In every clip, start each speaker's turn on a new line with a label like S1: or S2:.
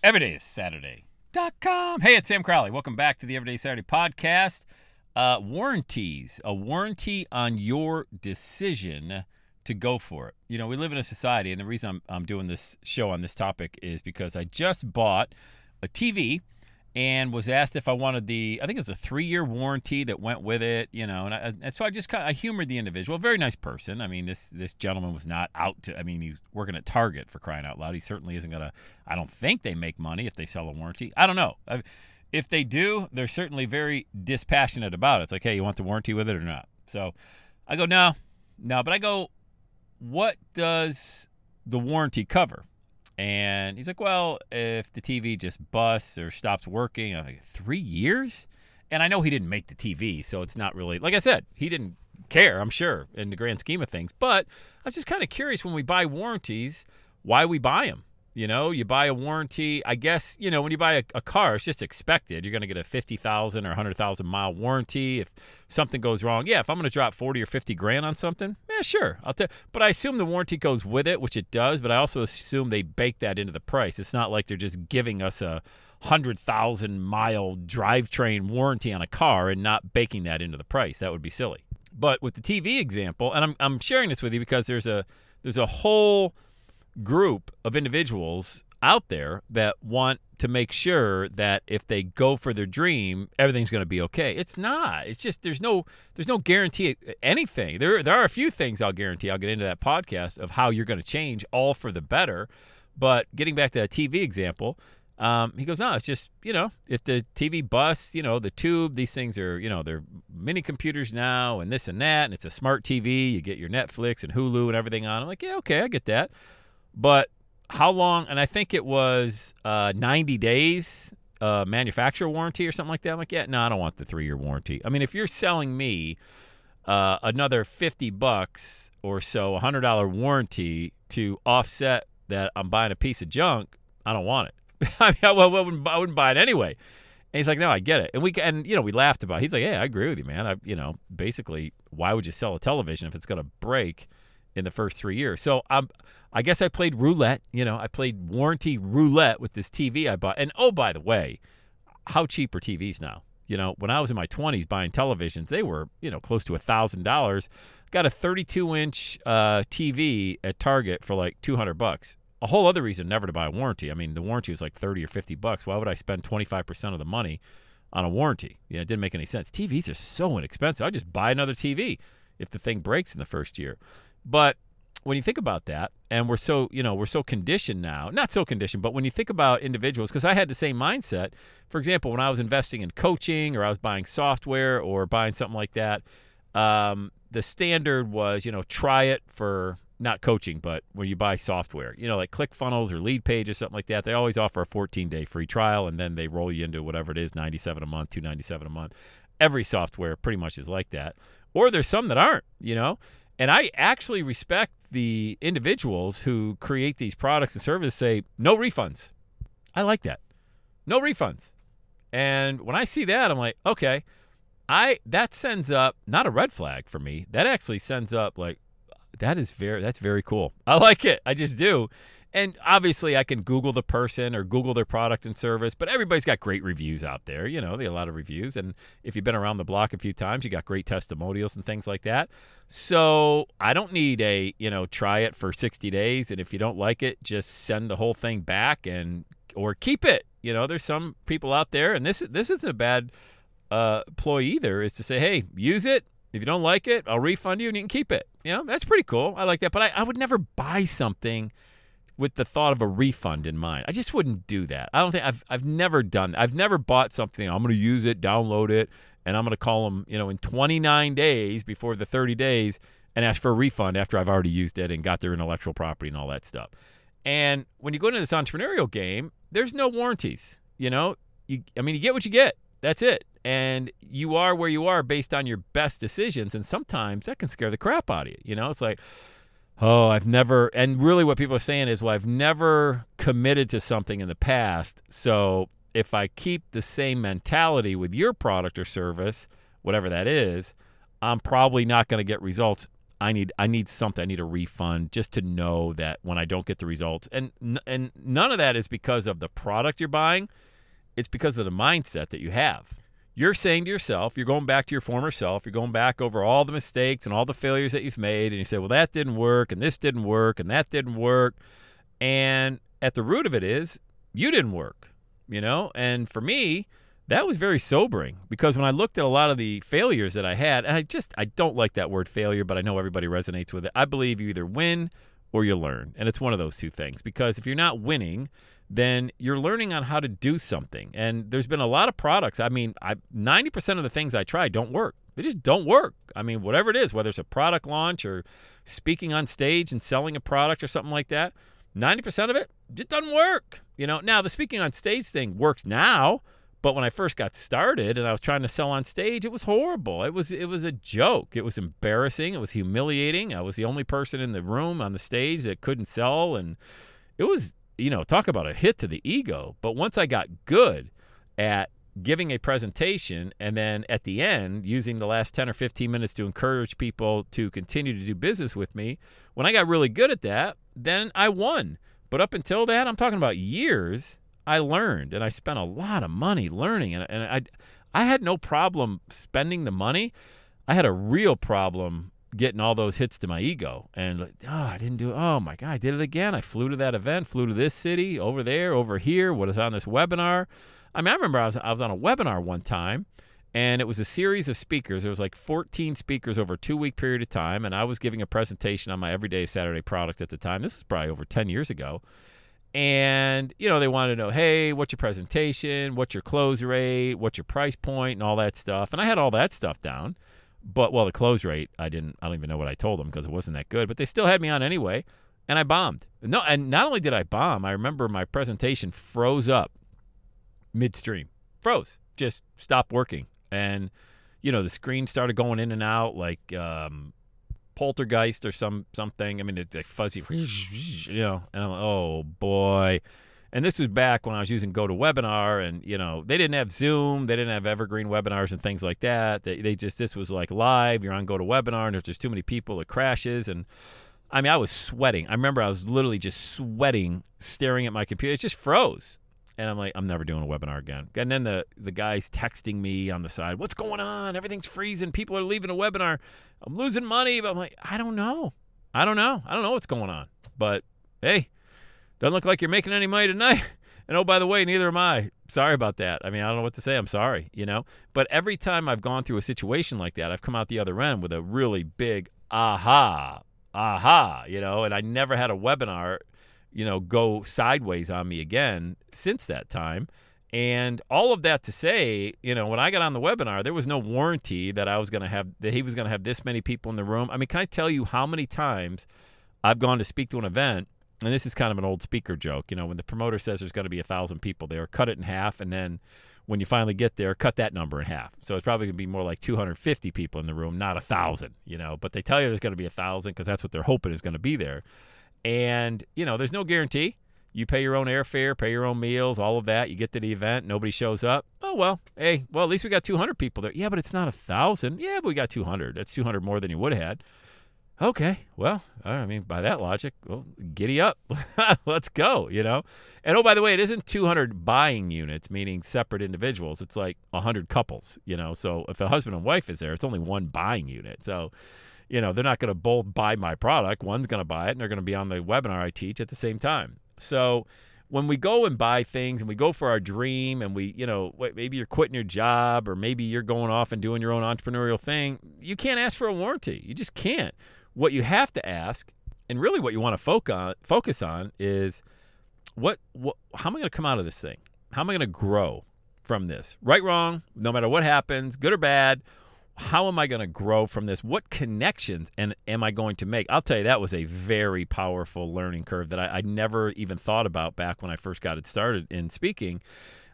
S1: Every day is Saturday.com. Hey, it's Sam Crowley. Welcome back to the Everyday Saturday podcast. Uh, warranties, a warranty on your decision to go for it. You know, we live in a society, and the reason I'm, I'm doing this show on this topic is because I just bought a TV and was asked if I wanted the I think it was a three year warranty that went with it, you know, and, I, and so I just kind of I humored the individual, very nice person. I mean, this this gentleman was not out to I mean, he's working at Target for crying out loud. He certainly isn't gonna. I don't think they make money if they sell a warranty. I don't know. I, if they do, they're certainly very dispassionate about it. It's like, hey, you want the warranty with it or not? So I go, no, no, but I go, what does the warranty cover? And he's like, well, if the TV just busts or stops working, I'm like, three years? And I know he didn't make the TV, so it's not really, like I said, he didn't care, I'm sure, in the grand scheme of things. But I was just kind of curious when we buy warranties, why we buy them. You know, you buy a warranty. I guess you know when you buy a, a car, it's just expected. You're going to get a fifty thousand or hundred thousand mile warranty. If something goes wrong, yeah. If I'm going to drop forty or fifty grand on something, yeah, sure. I'll tell. But I assume the warranty goes with it, which it does. But I also assume they bake that into the price. It's not like they're just giving us a hundred thousand mile drivetrain warranty on a car and not baking that into the price. That would be silly. But with the TV example, and I'm I'm sharing this with you because there's a there's a whole group of individuals out there that want to make sure that if they go for their dream, everything's going to be okay. It's not. It's just there's no there's no guarantee anything. There there are a few things I'll guarantee. I'll get into that podcast of how you're going to change all for the better. But getting back to that TV example, um, he goes, no, it's just you know if the TV busts, you know the tube. These things are you know they're mini computers now and this and that, and it's a smart TV. You get your Netflix and Hulu and everything on. I'm like, yeah, okay, I get that. But how long? And I think it was uh, 90 days uh, manufacturer warranty or something like that. I'm like, yeah, no, I don't want the three year warranty. I mean, if you're selling me uh, another 50 bucks or so, a hundred dollar warranty to offset that I'm buying a piece of junk, I don't want it. I mean, I wouldn't, I wouldn't buy it anyway. And he's like, no, I get it. And we and you know we laughed about. It. He's like, yeah, I agree with you, man. I you know basically, why would you sell a television if it's going to break? In the first three years. So um, I guess I played roulette. You know, I played warranty roulette with this TV I bought. And oh, by the way, how cheap are TVs now? You know, when I was in my 20s buying televisions, they were, you know, close to a $1,000. Got a 32 inch uh, TV at Target for like 200 bucks. A whole other reason never to buy a warranty. I mean, the warranty was like 30 or 50 bucks. Why would I spend 25% of the money on a warranty? Yeah, it didn't make any sense. TVs are so inexpensive. I just buy another TV if the thing breaks in the first year. But when you think about that, and we're so, you know, we're so conditioned now, not so conditioned, but when you think about individuals, because I had the same mindset. For example, when I was investing in coaching or I was buying software or buying something like that, um, the standard was, you know, try it for not coaching, but when you buy software, you know, like ClickFunnels or Leadpage or something like that, they always offer a 14 day free trial and then they roll you into whatever it is, 97 a month, 297 a month. Every software pretty much is like that. Or there's some that aren't, you know. And I actually respect the individuals who create these products and services say no refunds. I like that. No refunds. And when I see that, I'm like, okay, I that sends up not a red flag for me. That actually sends up like that is very that's very cool. I like it. I just do. And obviously, I can Google the person or Google their product and service, but everybody's got great reviews out there. You know, they have a lot of reviews. And if you've been around the block a few times, you got great testimonials and things like that. So I don't need a, you know, try it for 60 days. And if you don't like it, just send the whole thing back and, or keep it. You know, there's some people out there, and this, this isn't a bad uh, ploy either is to say, hey, use it. If you don't like it, I'll refund you and you can keep it. You know, that's pretty cool. I like that. But I, I would never buy something with the thought of a refund in mind. I just wouldn't do that. I don't think I've I've never done. I've never bought something. I'm going to use it, download it, and I'm going to call them, you know, in 29 days before the 30 days and ask for a refund after I've already used it and got their intellectual property and all that stuff. And when you go into this entrepreneurial game, there's no warranties. You know, you I mean, you get what you get. That's it. And you are where you are based on your best decisions. And sometimes that can scare the crap out of you. You know, it's like, oh, I've never, and really what people are saying is, well, I've never committed to something in the past. So if I keep the same mentality with your product or service, whatever that is, I'm probably not going to get results. I need I need something. I need a refund just to know that when I don't get the results, and and none of that is because of the product you're buying. It's because of the mindset that you have. You're saying to yourself, you're going back to your former self, you're going back over all the mistakes and all the failures that you've made, and you say, well, that didn't work, and this didn't work, and that didn't work. And at the root of it is, you didn't work, you know? And for me, that was very sobering because when I looked at a lot of the failures that I had, and I just, I don't like that word failure, but I know everybody resonates with it. I believe you either win or you learn. And it's one of those two things because if you're not winning, then you're learning on how to do something. And there's been a lot of products. I mean, I 90% of the things I try don't work. They just don't work. I mean, whatever it is, whether it's a product launch or speaking on stage and selling a product or something like that, 90% of it just doesn't work. You know, now the speaking on stage thing works now, but when I first got started and I was trying to sell on stage, it was horrible. It was it was a joke. It was embarrassing. It was humiliating. I was the only person in the room on the stage that couldn't sell and it was, you know, talk about a hit to the ego. But once I got good at giving a presentation and then at the end using the last 10 or 15 minutes to encourage people to continue to do business with me, when I got really good at that, then I won. But up until that, I'm talking about years I learned and I spent a lot of money learning and, and I I had no problem spending the money. I had a real problem getting all those hits to my ego and oh, I didn't do it. Oh my God, I did it again. I flew to that event, flew to this city, over there, over here, what is on this webinar. I mean, I remember I was I was on a webinar one time and it was a series of speakers. There was like 14 speakers over a two week period of time, and I was giving a presentation on my everyday Saturday product at the time. This was probably over 10 years ago and you know they want to know hey what's your presentation? What's your close rate? What's your price point? And all that stuff. And i had all that stuff down. But well the close rate i didn't i don't even know what i told them because it wasn't that good. But they still had me on anyway. And i bombed. No and not only did i bomb i remember my presentation froze up midstream. Froze. Just stopped working. And you know the screen started going in and out like um, poltergeist or some something. I mean, it's like fuzzy, you know. And I'm like, oh boy. And this was back when I was using GoToWebinar, and you know they didn't have Zoom, they didn't have Evergreen webinars and things like that. They, they just this was like live. You're on GoToWebinar, and if there's too many people, it crashes. And I mean, I was sweating. I remember I was literally just sweating, staring at my computer. It just froze. And I'm like, I'm never doing a webinar again. And then the the guy's texting me on the side, what's going on? Everything's freezing. People are leaving a webinar. I'm losing money. But I'm like, I don't know. I don't know. I don't know what's going on. But hey, doesn't look like you're making any money tonight. And oh, by the way, neither am I. Sorry about that. I mean, I don't know what to say. I'm sorry, you know? But every time I've gone through a situation like that, I've come out the other end with a really big aha, aha, you know? And I never had a webinar you know, go sideways on me again since that time. And all of that to say, you know, when I got on the webinar, there was no warranty that I was going to have, that he was going to have this many people in the room. I mean, can I tell you how many times I've gone to speak to an event? And this is kind of an old speaker joke, you know, when the promoter says there's going to be a thousand people there, cut it in half. And then when you finally get there, cut that number in half. So it's probably going to be more like 250 people in the room, not a thousand, you know, but they tell you there's going to be a thousand because that's what they're hoping is going to be there. And, you know, there's no guarantee. You pay your own airfare, pay your own meals, all of that. You get to the event, nobody shows up. Oh, well, hey, well, at least we got 200 people there. Yeah, but it's not a 1,000. Yeah, but we got 200. That's 200 more than you would have had. Okay, well, I mean, by that logic, well, giddy up. Let's go, you know? And oh, by the way, it isn't 200 buying units, meaning separate individuals. It's like 100 couples, you know? So if a husband and wife is there, it's only one buying unit. So, you know, they're not going to both buy my product. One's going to buy it and they're going to be on the webinar I teach at the same time. So when we go and buy things and we go for our dream and we, you know, maybe you're quitting your job or maybe you're going off and doing your own entrepreneurial thing, you can't ask for a warranty. You just can't. What you have to ask, and really what you want to focus on, focus on is what, what how am I going to come out of this thing? How am I going to grow from this? Right, wrong, no matter what happens, good or bad, how am I going to grow from this? What connections and am I going to make? I'll tell you, that was a very powerful learning curve that I, I never even thought about back when I first got it started in speaking.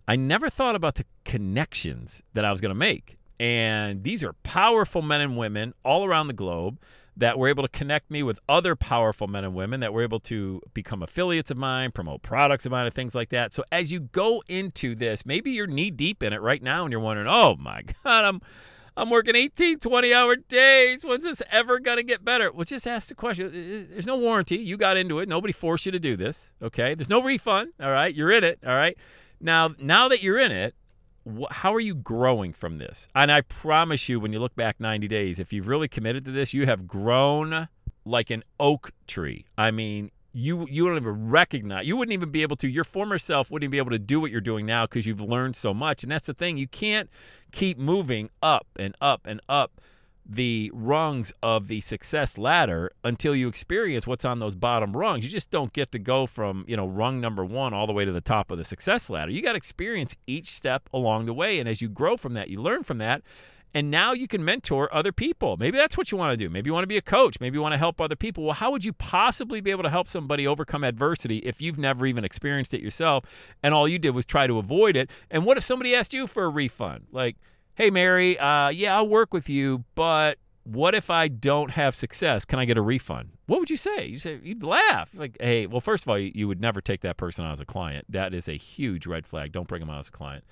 S1: I never thought about the connections that I was going to make. And these are powerful men and women all around the globe that were able to connect me with other powerful men and women that were able to become affiliates of mine, promote products of mine, and things like that. So as you go into this, maybe you're knee deep in it right now and you're wondering, oh my God, I'm I'm working 18, 20 hour days. When's this ever going to get better? Well, just ask the question. Uh, uh, there's no warranty. You got into it. Nobody forced you to do this. Okay. There's no refund. All right. You're in it. All right. Now, now that you're in it, how are you growing from this? And I promise you, when you look back 90 days, if you've really committed to this, you have grown like an oak tree. I mean, you you don't even recognize you wouldn't even be able to your former self wouldn't even be able to do what you're doing now because you've learned so much and that's the thing you can't keep moving up and up and up the rungs of the success ladder until you experience what's on those bottom rungs. You just don't get to go from, you know, rung number 1 all the way to the top of the success ladder. You got to experience each step along the way and as you grow from that, you learn from that and now you can mentor other people. Maybe that's what you want to do. Maybe you want to be a coach. Maybe you want to help other people. Well, how would you possibly be able to help somebody overcome adversity if you've never even experienced it yourself and all you did was try to avoid it? And what if somebody asked you for a refund? Like, hey, Mary, uh, yeah, I'll work with you, but what if I don't have success? Can I get a refund? What would you say? You say you'd laugh. Like, hey, well, first of all, you, would never take that person on as a client. That is a huge red flag. Don't bring them on as a client.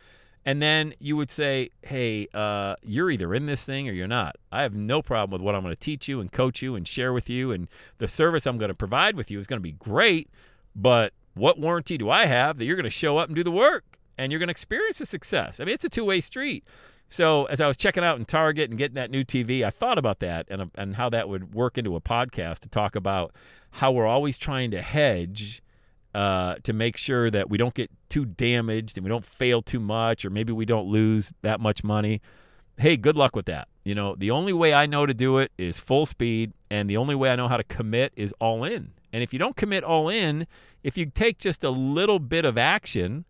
S1: And then you would say, hey, uh, you're either in this thing or you're not. I have no problem with what I'm going to teach you and coach you and share with you. And the service I'm going to provide with you is going to be great. But what warranty do I have that you're going to show up and do the work and you're going to experience the success? I mean, it's a two way street. So as I was checking out in Target and getting that new TV, I thought about that and, and how that would work into a podcast to talk about how we're always trying to hedge uh, to make sure that we don't get too damaged and we don't fail too much, or maybe we don't lose that much money. Hey, good luck with that. You know, the only way I know to do it is full speed, and the only way I know how to commit is all in. And if you don't commit all in, if you take just a little bit of action,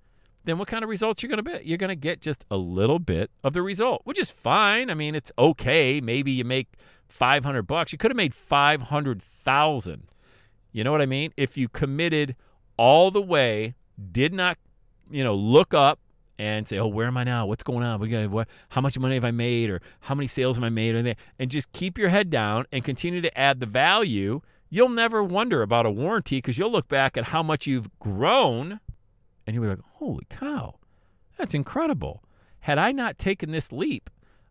S1: then what kind of results you're going to get? You're going to get just a little bit of the result, which is fine. I mean, it's okay. Maybe you make 500 bucks. You could have made 500,000. You know what I mean? If you committed all the way, did not, you know, look up and say, "Oh, where am I now? What's going on? We got what, how much money have I made, or how many sales have I made?" And just keep your head down and continue to add the value. You'll never wonder about a warranty because you'll look back at how much you've grown, and you'll be like, "Holy cow, that's incredible!" Had I not taken this leap,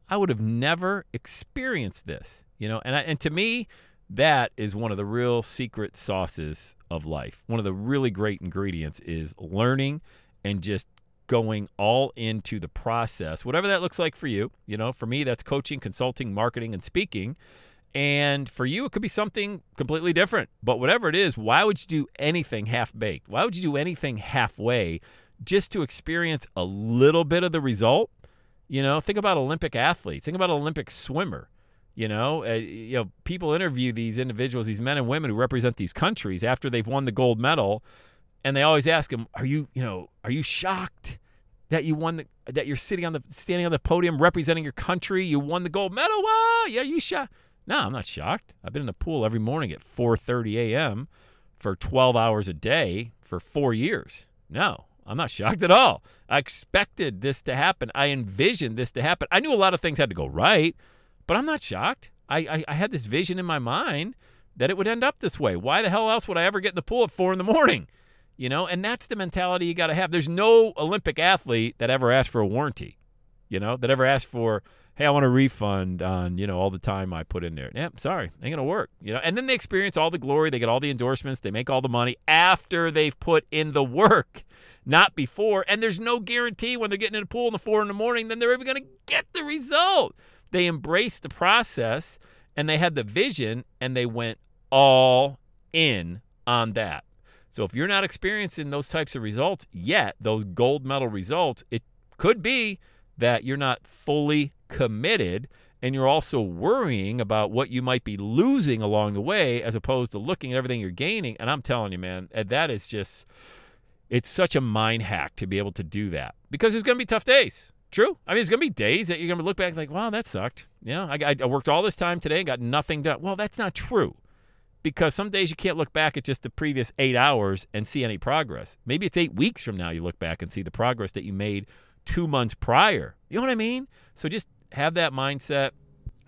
S1: I would have never experienced this. You know, and I, and to me, that is one of the real secret sauces of life. One of the really great ingredients is learning and just going all into the process, whatever that looks like for you. You know, for me, that's coaching, consulting, marketing, and speaking. And for you, it could be something completely different. But whatever it is, why would you do anything half baked? Why would you do anything halfway just to experience a little bit of the result? You know, think about Olympic athletes, think about an Olympic swimmer. You know, uh, you know, people interview these individuals, these men and women who represent these countries after they've won the gold medal, and they always ask them, "Are you, you know, are you shocked that you won the, that you're sitting on the standing on the podium representing your country? You won the gold medal. Wow, yeah, you shocked?" No, I'm not shocked. I've been in the pool every morning at 4:30 a.m. for 12 hours a day for four years. No, I'm not shocked at all. I expected this to happen. I envisioned this to happen. I knew a lot of things had to go right. But I'm not shocked. I, I, I had this vision in my mind that it would end up this way. Why the hell else would I ever get in the pool at four in the morning? You know, and that's the mentality you got to have. There's no Olympic athlete that ever asked for a warranty, you know, that ever asked for, hey, I want a refund on, you know, all the time I put in there. Yeah, sorry, ain't going to work, you know. And then they experience all the glory, they get all the endorsements, they make all the money after they've put in the work, not before. And there's no guarantee when they're getting in the pool in the four in the morning, then they're ever going to get the result. They embraced the process and they had the vision and they went all in on that. So if you're not experiencing those types of results yet, those gold medal results, it could be that you're not fully committed and you're also worrying about what you might be losing along the way as opposed to looking at everything you're gaining. And I'm telling you, man, eh, that is just, it's such a mind hack to be able to do that because there's going to be tough days. True. I mean, it's going to be days that you're going to look back like, wow, that sucked. Yeah, I, I worked all this time today, and got nothing done. Well, that's not true because some days you can't look back at just the previous eight hours and see any progress. Maybe it's eight weeks from now you look back and see the progress that you made two months prior. You know what I mean? So just have that mindset.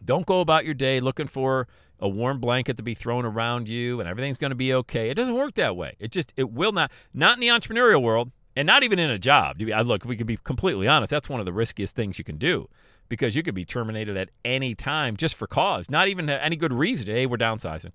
S1: Don't go about your day looking for a warm blanket to be thrown around you and everything's going to be okay. It doesn't work that way. It just, it will not, not in the entrepreneurial world and not even in a job. Look, if we can be completely honest, that's one of the riskiest things you can do because you could be terminated at any time just for cause, not even any good reason. Hey, we're downsizing.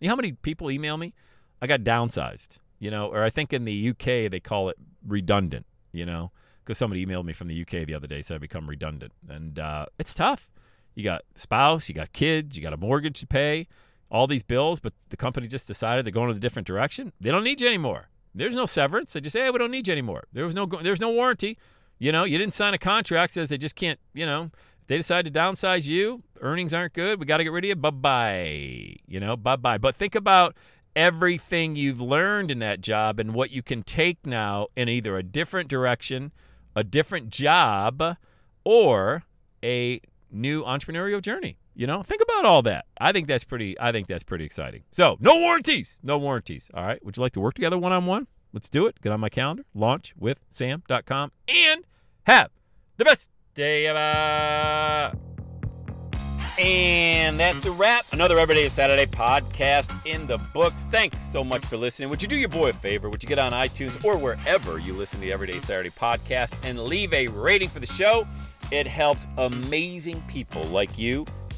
S1: You know how many people email me? I got downsized, you know, or I think in the UK they call it redundant, you know, because somebody emailed me from the UK the other day said I become redundant, and uh, it's tough. You got spouse, you got kids, you got a mortgage to pay, all these bills, but the company just decided they're going in a different direction. They don't need you anymore. There's no severance. They just say, hey, we don't need you anymore. There was no there's no warranty. You know, you didn't sign a contract says they just can't, you know, they decide to downsize you, earnings aren't good, we got to get rid of you. Bye bye. You know, bye bye. But think about everything you've learned in that job and what you can take now in either a different direction, a different job, or a new entrepreneurial journey. You know, think about all that. I think that's pretty. I think that's pretty exciting. So, no warranties. No warranties. All right. Would you like to work together one on one? Let's do it. Get on my calendar. Launch with Sam.com and have the best day ever. And that's a wrap. Another Everyday Saturday podcast in the books. Thanks so much for listening. Would you do your boy a favor? Would you get on iTunes or wherever you listen to the Everyday Saturday podcast and leave a rating for the show? It helps amazing people like you